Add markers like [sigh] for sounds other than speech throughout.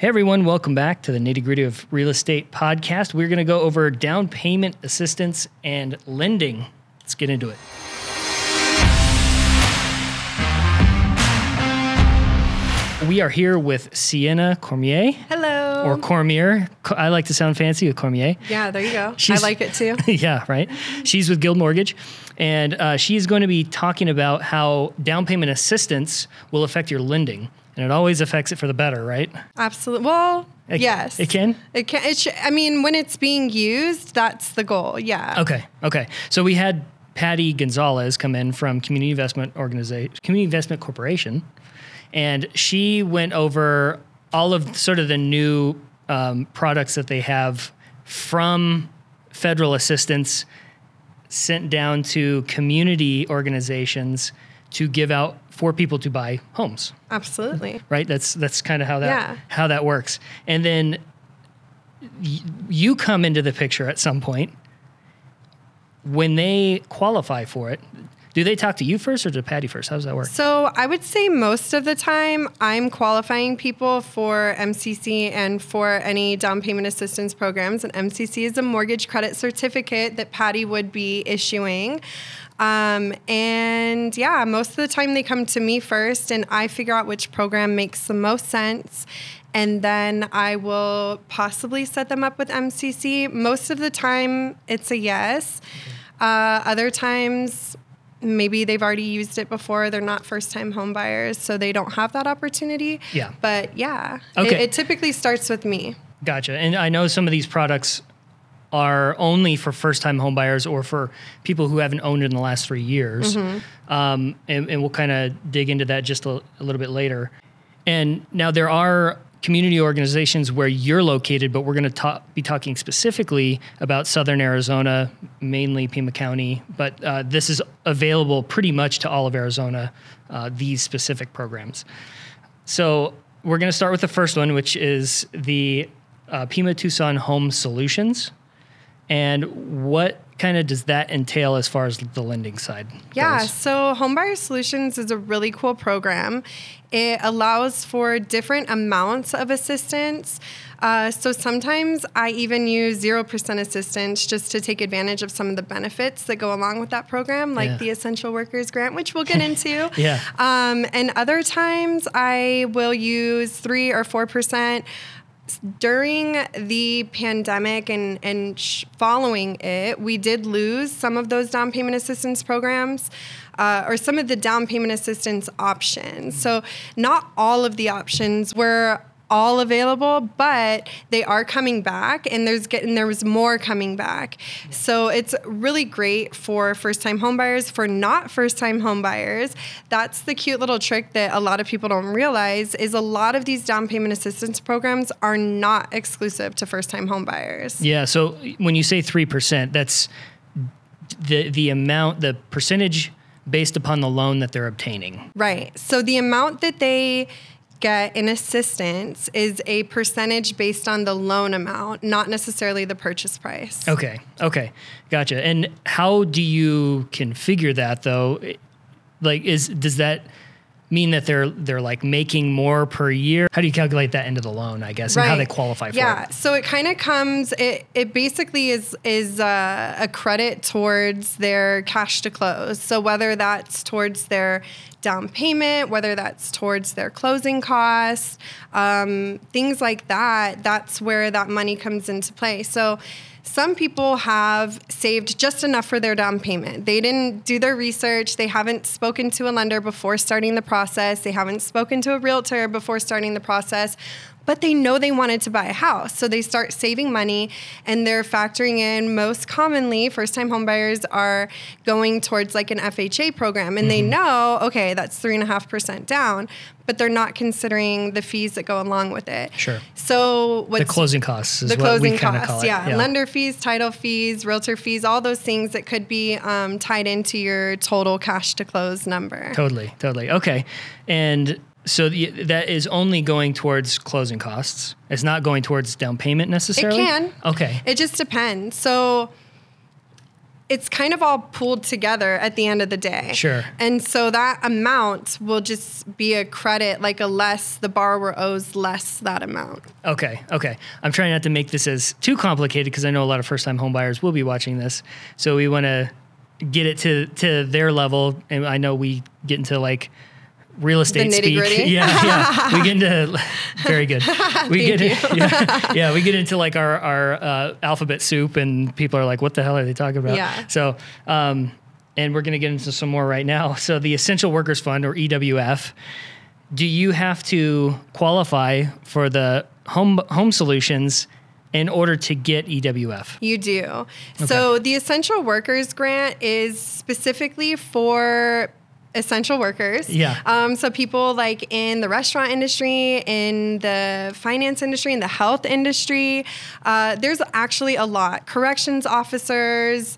Hey everyone, welcome back to the nitty gritty of real estate podcast. We're going to go over down payment assistance and lending. Let's get into it. We are here with Sienna Cormier. Hello. Or Cormier. I like to sound fancy with Cormier. Yeah, there you go. She's- I like it too. [laughs] yeah, right. She's with Guild Mortgage, and uh, she's going to be talking about how down payment assistance will affect your lending, and it always affects it for the better, right? Absolutely. Well, It- yes. it can? It can. It sh- I mean, when it's being used, that's the goal. Yeah. Okay, okay. So we had Patty Gonzalez come in from Community Investment Organization, Community Investment Corporation, and she went over all of sort of the new um, products that they have from federal assistance sent down to community organizations to give out for people to buy homes Absolutely. right that's that's kind of how that Yeah. how that works and then y- you come into the picture at some point when they qualify for it do they talk to you first or to patty first how does that work So I would say most of the time I'm qualifying people for MCC and for any down payment assistance programs. And MCC is a mortgage credit certificate that Patty would be issuing. Um, and yeah, most of the time they come to me first, and I figure out which program makes the most sense. And then I will possibly set them up with MCC. Most of the time, it's a yes. Uh, other times, maybe they've already used it before. They're not first time home buyers, so they don't have that opportunity. Yeah. But yeah, Okay. it, it typically starts with me. gotcha and i know some of these products are only for first time home buyers or for people who haven't owned in the last three years um, and, and we'll kind of dig into that just a, a little bit later and now there are community organizations where you're located but we're going to ta- be talking specifically about southern arizona mainly pima county but uh, this is available pretty much to all of arizona uh, these specific programs so we're going to start with the first one, which is the uh, Pima Tucson Home Solutions. And what kind of does that entail as far as the lending side? Yeah, goes? so Homebuyer Solutions is a really cool program. It allows for different amounts of assistance. Uh, so sometimes I even use 0% assistance just to take advantage of some of the benefits that go along with that program, like Yeah. the Essential Workers Grant, which we'll get into. [laughs] Yeah. Um, and other times I will use 3 or 4% during the pandemic and, and sh- following it, we did lose some of those down payment assistance programs. Uh, or some of the down payment assistance options. So, not all of the options were all available, but they are coming back, and there's getting there was more coming back. So it's really great for first-time homebuyers. For not first-time homebuyers, that's the cute little trick that a lot of people don't realize is a lot of these down payment assistance programs are not exclusive to first-time homebuyers. Yeah. So when you say 3%, that's the, the amount, the percentage based upon the loan that they're obtaining. Right. So the amount that they get in assistance is a percentage based on the loan amount, not necessarily the purchase price. Okay. Okay. Gotcha. And how do you configure that though? Like, is does that mean that they're they're like making more per year? How do you calculate that into the loan? I guess and how they qualify for yeah. it. Yeah. So it kind of comes. It it basically is is uh, a credit towards their cash to close. So whether that's towards their down payment, whether that's towards their closing costs, um, things like that. That's where that money comes into play. So. Some people have saved just enough for their down payment. They didn't do their research. They haven't spoken to a lender before starting the process. They haven't spoken to a realtor before starting the process but they know they wanted to buy a house. So they start saving money and they're factoring in most commonly first time homebuyers are going towards like an FHA program and they know, okay, that's three and a half percent down, but they're not considering the fees that go along with it. Sure. So what's The closing costs is the what we closing kind of costs, call it. yeah. lender fees, title fees, realtor fees, all those things that could be um, tied into your total cash to close number. Totally, totally. Okay. And so the, that is only going towards closing costs. It's not going towards down payment necessarily. It can. Okay. It just depends. So it's kind of all pooled together at the end of the day. Sure. And so that amount will just be a credit, like a less, the borrower owes less that amount. Okay, okay. I'm trying not to make this as too complicated because I know a lot of first-time homebuyers will be watching this. So we want to get it to to their level, and I know we get into like real estate speak. [laughs] Yeah, yeah. we get into [laughs] very good. We get yeah, [laughs] yeah, we get into like our our uh, alphabet soup, and people are like, "What the hell are they talking about?" Yeah. So. Um, and we're going to get into some more right now. So the Essential Workers Fund or EWF, do you have to qualify for the home home solutions in order to get EWF? You do. So the essential workers grant is specifically for essential workers. Yeah. Um, so people like in the restaurant industry, in the finance industry, in the health industry. Uh, there's actually a lot. Corrections officers.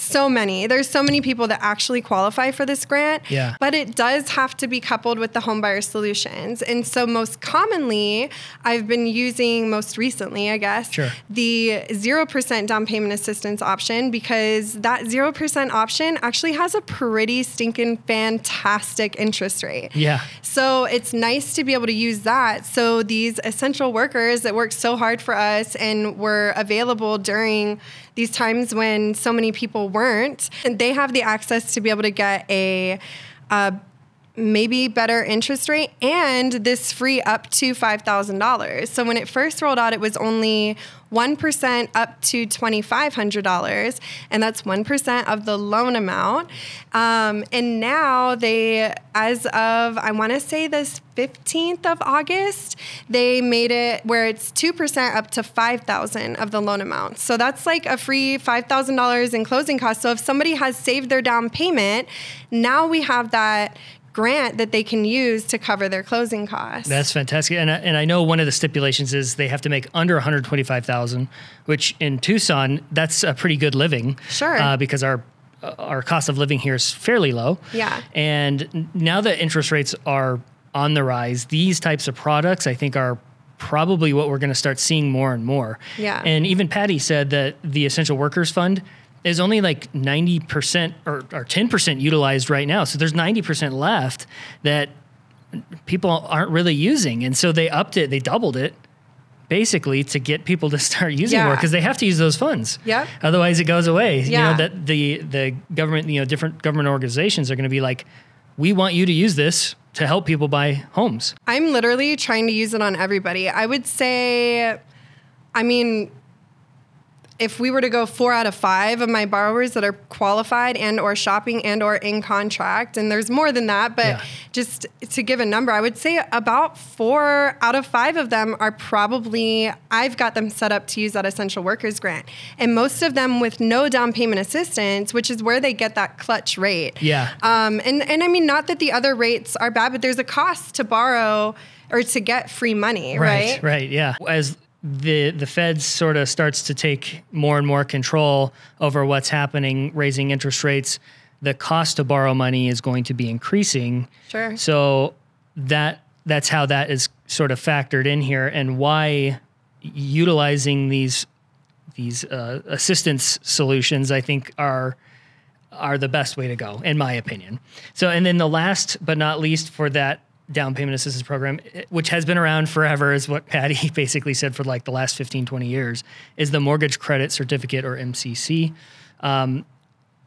So many. There's so many people that actually qualify for this grant. Yeah. But it does have to be coupled with the homebuyer solutions. And so most commonly, I've been using most recently, I guess, Sure. the 0% down payment assistance option because that 0% option actually has a pretty stinking fantastic interest rate. Yeah. So it's nice to be able to use that. So these essential workers that work so hard for us and were available during these times when so many people weren't, and they have the access to be able to get a uh, maybe better interest rate and this free up to $5,000. So when it first rolled out, it was only 1% up to $2,500, and that's 1% of the loan amount. Um, and now they, as of, I want to say this 15th of August, they made it where it's 2% up to 5000 of the loan amount. So that's like a free $5,000 in closing costs. So if somebody has saved their down payment, now we have that grant that they can use to cover their closing costs. That's fantastic. And I, and I know one of the stipulations is they have to make under 125,000, which in Tucson, that's a pretty good living. Sure. Uh, because our our cost of living here is fairly low. Yeah. And now that interest rates are on the rise, these types of products I think are probably what we're going to start seeing more and more. Yeah. And even Patty said that the Essential Workers Fund is only like 90% or, or 10% utilized right now. So there's 90% left that people aren't really using. And so they upped it, they doubled it basically to get people to [laughs] start using Yeah. more because they have to use those funds. Yep. Otherwise it goes away. Yeah. You know that the the government, you know, different government organizations are going to be like we want you to use this to help people buy homes. I'm literally trying to use it on everybody. I would say, I mean, if we were to go four out of five of my borrowers that are qualified and or shopping and or in contract and there's more than that but Yeah. just to give a number i would say about four out of five of them are probably i've got them set up to use that essential workers grant and most of them with no down payment assistance which is where they get that clutch rate Yeah. um, and, and I mean, not that the other rates are bad, but there's a cost to borrow or to get free money, right? Right, right, yeah. As the the Fed sort of starts to take more and more control over what's happening, raising interest rates, the cost to borrow money is going to be increasing. Sure. So that that's how that is sort of factored in here, and why utilizing these these uh, assistance solutions, I think, are are the best way to go, in my opinion. So, and then the last but not least for that down payment assistance program, which has been around forever, is what Patty [laughs] basically said for like the last 15, 20 years, is the mortgage credit certificate or MCC. Um,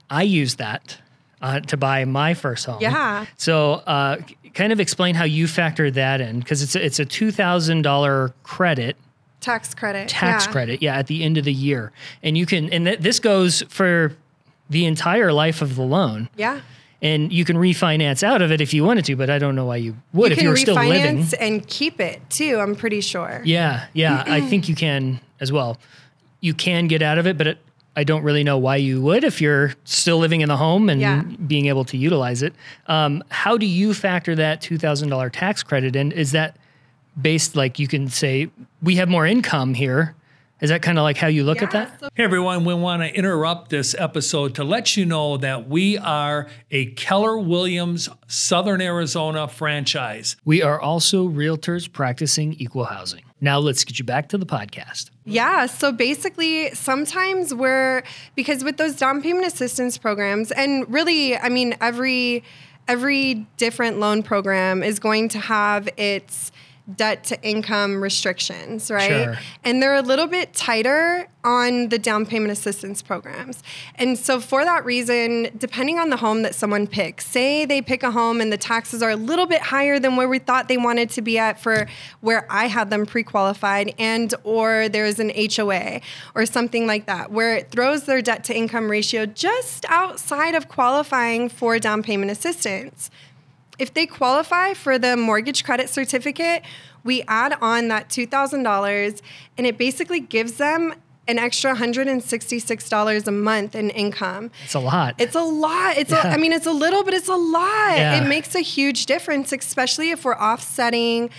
I use that uh, to buy my first home. Yeah. So, uh, kind of explain how you factor that in because it's a, it's a two thousand dollar credit Tax credit. tax yeah. credit yeah at the end of the year and you can and th- this goes for the entire life of the loan Yeah. And you can refinance out of it if you wanted to but i don't know why you would You if you were still living refinance and keep it too, I'm pretty sure. yeah yeah i [clears throat] think you can as well you can get out of it but it, i don't really know why you would if you're still living in the home and Yeah. being able to utilize it um, how do you factor that $2000 tax credit in is that based like you can say we have more income here Is that kind of like how you look at that? so- Hey everyone, we want to interrupt this episode to let you know that we are a Keller Williams Southern Arizona franchise. We are also realtors practicing equal housing. Now let's get you back to the podcast. Yeah. So basically, sometimes we're because with those down payment assistance programs, and really, I mean, every every different loan program is going to have its debt to income restrictions, right? Sure. And they're a little bit tighter on the down payment assistance programs. And so, for that reason, depending on the home that someone picks, say they pick a home and the taxes are a little bit higher than where we thought they wanted to be at for where I had them pre-qualified, and or there's an HOA or something like that, where it throws their debt to income ratio just outside of qualifying for down payment assistance if they qualify for the mortgage credit certificate, we add on that $2,000 and it basically gives them an extra $166 a month in income. It's a lot. It's a lot. It's Yeah. I mean, it's a little, but it's a lot. Yeah. It makes a huge difference, especially if we're offsetting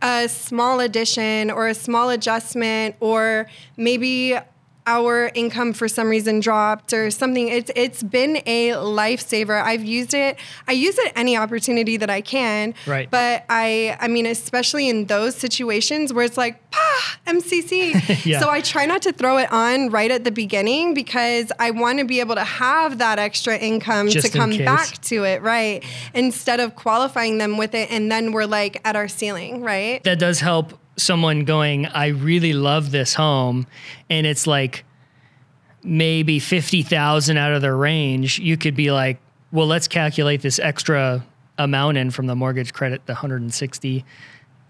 a small addition or a small adjustment, or maybe our income for some reason dropped or something. It's it's been a lifesaver. I've used it. I use it any opportunity that I can. Right. But I I mean, especially in those situations where it's like, ah, MCC. [laughs] Yeah. So I try not to throw it on right at the beginning because I want to be able to have that extra income Just to come case. back to it, right? Instead of qualifying them with it and then we're like at our ceiling, right? that does help someone going, I really love this home, and it's like maybe 50,000 out of their range, you could be like, well, let's calculate this extra amount in from the mortgage credit, the 160.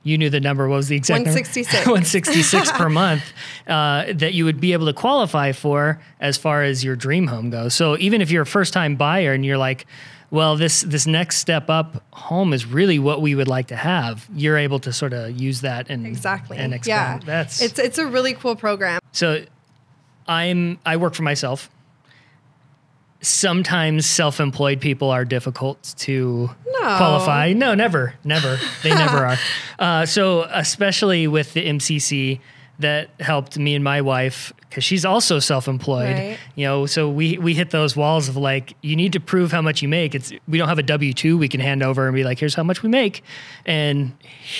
You knew the number. What was the exact number? 166. [laughs] 166 per month uh, that you would be able to qualify for as far as your dream home goes. So even if you're a first time buyer and you're like, well, this this next step up home is really what we would like to have. You're able to sort of use that and Exactly. and yeah. That's it's it's a really cool program. so. I'm I work for myself. Sometimes self-employed people are difficult to No. qualify. No, never, never. They never [laughs] are. Uh, so especially with the MCC that helped me and my wife because she's also self-employed. Right. You know, so we we hit those walls of like you need to prove how much you make. It's we don't have a W two we can hand over and be like here's how much we make, and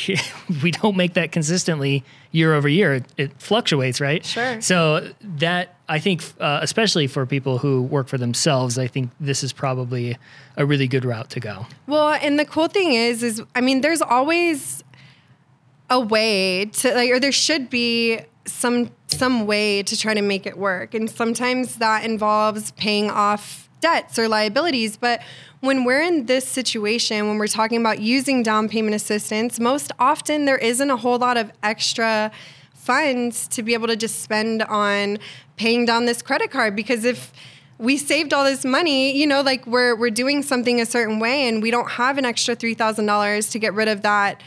[laughs] we don't make that consistently year over year. It, it fluctuates, right? Sure. So that I think, uh, especially for people who work for themselves, I think this is probably a really good route to go. Well, and the cool thing is, is I mean, there's always a way to like, or there should be some some way to try to make it work, and sometimes that involves paying off debts or liabilities. But when we're in this situation, when we're talking about using down payment assistance, most often there isn't a whole lot of extra funds to be able to just spend on paying down this credit card because if we saved all this money, you know, like we're we're doing something a certain way and we don't have an extra $3,000 to get rid of that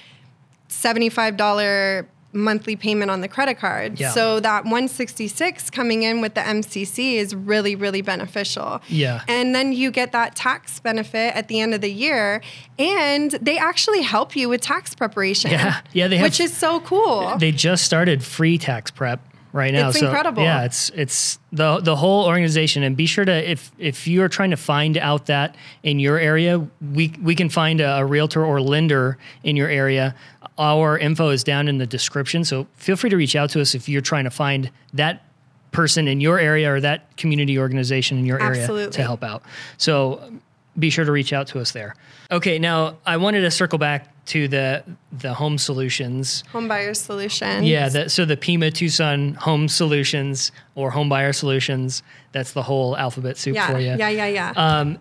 $75 monthly payment on the credit card. Yeah. So that 166 coming in with the MCC is really really beneficial. Yeah. And then you get that tax benefit at the end of the year and they actually help you with tax preparation. Yeah. Yeah, they have- Which is so cool. They just started free tax prep right now. It's so incredible. Yeah, it's it's the the whole organization. And be sure to if if you're trying to find out that in your area, we we can find a, a realtor or lender in your area. Our info is down in the description, so feel free to reach out to us if you're trying to find that person in your area or that community organization in your area Absolutely. to help out. So be sure to reach out to us there. Okay, now I wanted to circle back to the the home solutions. Home buyer solutions. Yeah, the, so the Pima Tucson Home Solutions or Home Buyer Solutions, that's the whole alphabet soup Yeah. for you. Yeah, yeah, yeah. Um,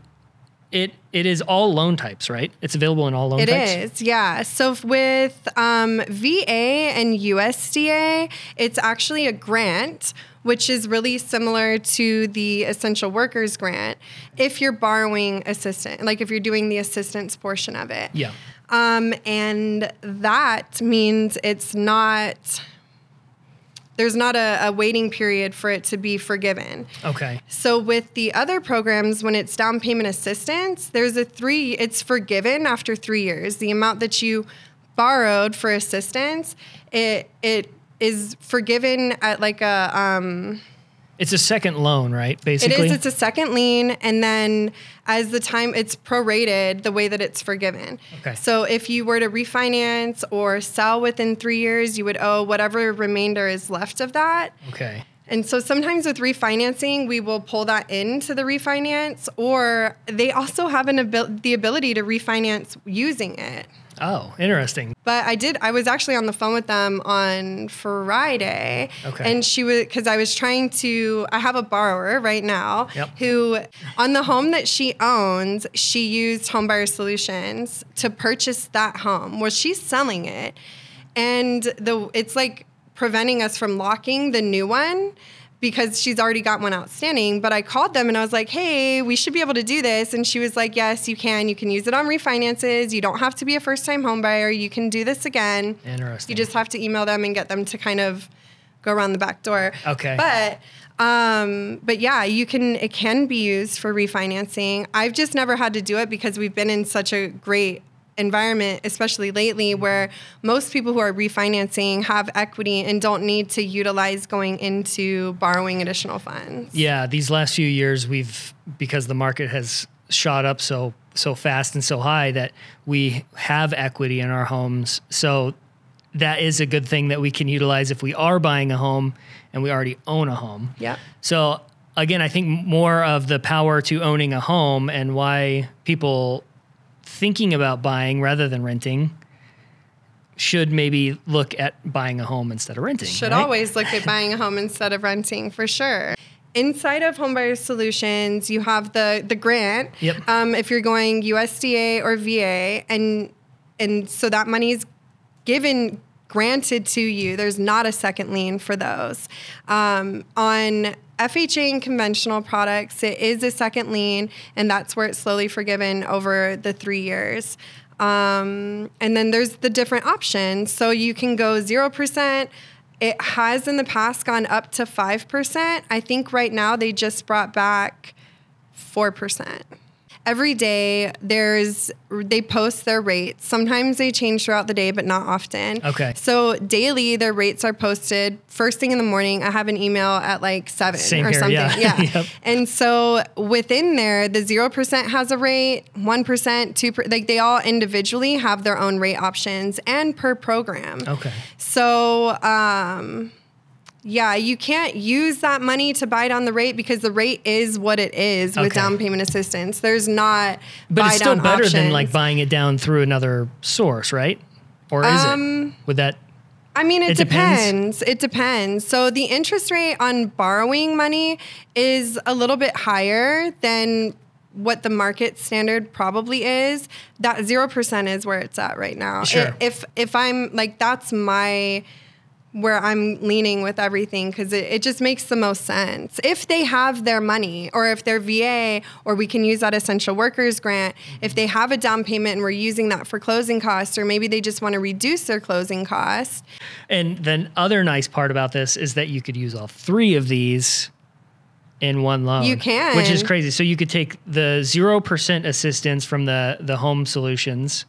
it it is all loan types, right? It's available in all loan It types. is, yeah. So with um, VA and USDA, it's actually a grant, which is really similar to the Essential Workers Grant. If you're borrowing assistant, like if you're doing the assistance portion of it, Yeah. um, and that means it's not. There's not a, a waiting period for it to be forgiven. Okay. So with the other programs, when it's down payment assistance, there's a three. It's forgiven after three years. The amount that you borrowed for assistance, it it is forgiven at like a um, It's a second loan, right? Basically. is it's a second lien and then as the time it's prorated the way that it's forgiven Okay. so if you were to refinance or sell within three years you would owe whatever remainder is left of that okay. and so sometimes with refinancing we will pull that into the refinance or they also have an abil- the ability to refinance using it Oh, interesting. but I did. I was actually on the phone with them on Friday, Okay. and she was because I was trying to. I have a borrower right now Yep. who, on the home that she owns, she used Homebuyer Solutions to purchase that home. Well, she's selling it, and the it's like preventing us from locking the new one because she's already got one outstanding. But I called them and I was like, hey, we should be able to do this. And she was like, yes, you can. You can use it on refinances. You don't have to be a first time home buyer. You can do this again. Interesting. You just have to email them and get them to kind of go around the back door. Okay. But um, but yeah, you can it can be used for refinancing. I've just never had to do it because we've been in such a great environment, especially lately, where most people who are refinancing have equity and don't need to utilize going into borrowing additional funds. Yeah, these last few years we've because the market has shot up so so fast and so high that we have equity in our homes. So that is a good thing that we can utilize if we are buying a home and we already own a home. Yeah. So again, I think more of the power to owning a home and why people thinking about buying rather than renting should maybe look at buying a home instead of renting. Should right? always look at buying a home instead of renting for sure. Inside of Homebuyer Solutions, you have the the grant. Yep. Um, if you're going USDA or VA, and and so that money is given granted to you. There's not a second lien for those. Um, on FHA and conventional products, it is a second lien, and that's where it's slowly forgiven over the three years. Um, and then there's the different options. So you can go 0%. It has in the past gone up to 5%. I think right now they just brought back 4%. Every day there's they post their rates. Sometimes they change throughout the day, but not often. Okay. So daily their rates are posted first thing in the morning. I have an email at like seven Same or here, something. yeah. Yeah. [laughs] Yep. And so within there, the zero percent has a rate, one percent, two per, like they all individually have their own rate options and per program. Okay. So, um, yeah, you can't use that money to buy down the rate because the rate is what it is with Okay. down payment assistance. There's not But it's still better than like buying it down through another source, right? Or is Um, it? Would that? I mean, it, It depends? depends. It depends. So the interest rate on borrowing money is a little bit higher than what the market standard probably is. That zero percent is where it's at right now. Sure. If if I'm like that's my where I'm leaning with everything because it, it just makes the most sense. If they have their money, or if they're VA, or we can use that essential workers grant, if they have a down payment and we're using that for closing costs, or maybe they just want to reduce their closing costs, And then other nice part about this is that you could use all three of these in one loan. You can. which is crazy. So you could take the zero percent assistance from the the home solutions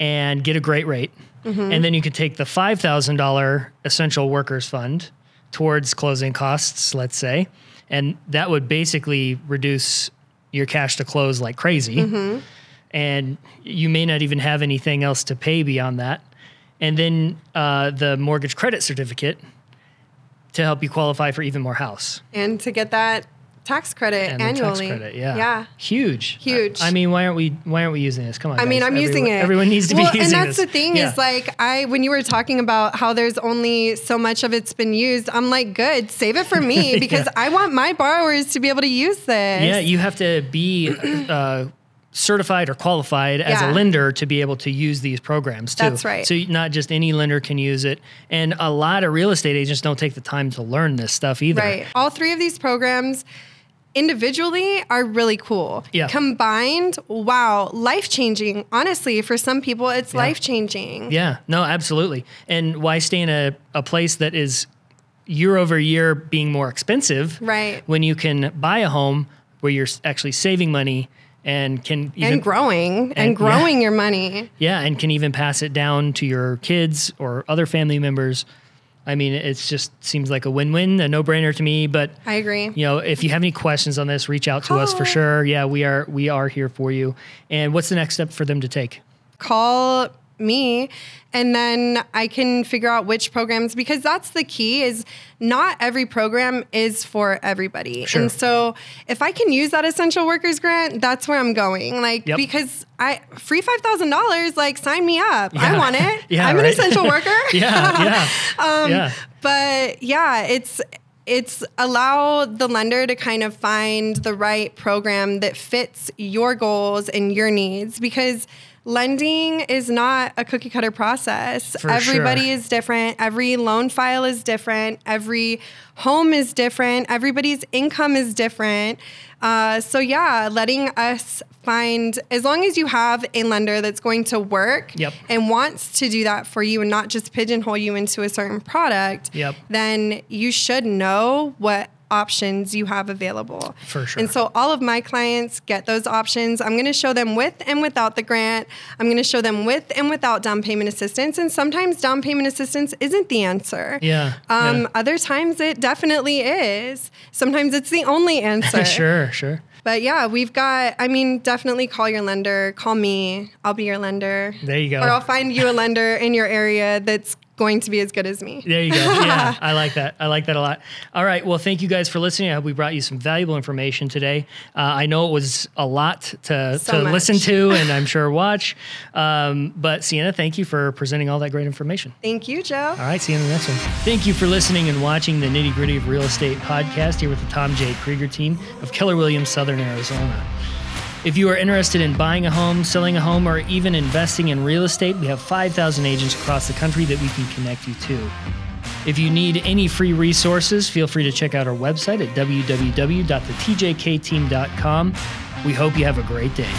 and get a great rate, Mm-hmm. and then you could take the five thousand dollar essential workers fund towards closing costs, let's say, and that would basically reduce your cash to close like crazy. Mm-hmm. and you may not even have anything else to pay beyond that. And then uh, the mortgage credit certificate to help you qualify for even more house and to get that tax credit and annually. tax credit. Yeah, Yeah. huge, Huge. I, I mean, why aren't we? Why aren't we using this? Come on, I mean. I'm using it. Everyone needs to well, be using and that's this. the thing Yeah. is like I when you were talking about how there's only so much of it's been used, I'm like, good, save it for me [laughs] because Yeah. I want my borrowers to be able to use this. yeah, you have to be. Uh, certified or qualified as Yeah. a lender to be able to use these programs too. That's right. So not just any lender can use it, and a lot of real estate agents don't take the time to learn this stuff either. Right. All three of these programs individually are really cool. Yeah. Combined, wow, life changing. Honestly, for some people, it's life changing. Yeah, no, absolutely. And why stay in a, a place that is year over year being more expensive? Right. When you can buy a home where you're actually saving money and can even And growing and, and- growing yeah. your money. yeah, and can even pass it down to your kids or other family members I mean, it just seems like a win-win, a no-brainer to me. But I agree. you know, if you have any questions on this, reach out to us for sure. Yeah, we are we are here for you. And what's the next step for them to take? call me and then I can figure out which programs because that's the key is not every program is for everybody. Sure. And so if I can use that essential workers grant, that's where I'm going. Like Yep. because I free five thousand dollars, like sign me up. I want it. [laughs] Yeah, I'm right. an essential [laughs] worker. Yeah, yeah, [laughs] Um, yeah. But yeah, it's it's allow the lender to kind of find the right program that fits your goals and your needs because lending is not a cookie cutter process. For Everybody sure. is different. Every loan file is different. Every home is different. Everybody's income is different. Uh, so yeah, letting us find as long as you have a lender that's going to work Yep. and wants to do that for you and not just pigeonhole you into a certain product, Yep. then you should know what options you have available. For sure. And so all of my clients get those options. I'm going to show them with and without the grant. I'm going to show them with and without down payment assistance. And sometimes down payment assistance isn't the answer. Yeah, Um, yeah. Other times it definitely is. Sometimes it's the only [laughs] answer. sure, sure. But yeah, we've got, I mean, definitely call your lender. Call me. I'll be your lender. There you go. Or I'll find you a lender in your area that's going to be as good as me. There you go. [laughs] Yeah, I like that. I like that a lot. All right. Well, thank you guys for listening. I hope we brought you some valuable information today. Uh, I know it was a lot to, So to much. listen to and I'm sure watch. Um, but Sienna, thank you for presenting all that great information. Thank you, Joe. All right. See you in the next one. Thank you for listening and watching the Nitty Gritty of Real Estate podcast here with the Tom J. Krieger team of Keller Williams, Southern Arizona. If you are interested in buying a home, selling a home, or even investing in real estate, we have 5,000 agents across the country that we can connect you to. If you need any free resources, feel free to check out our website at www.thetjkteam.com. We hope you have a great day.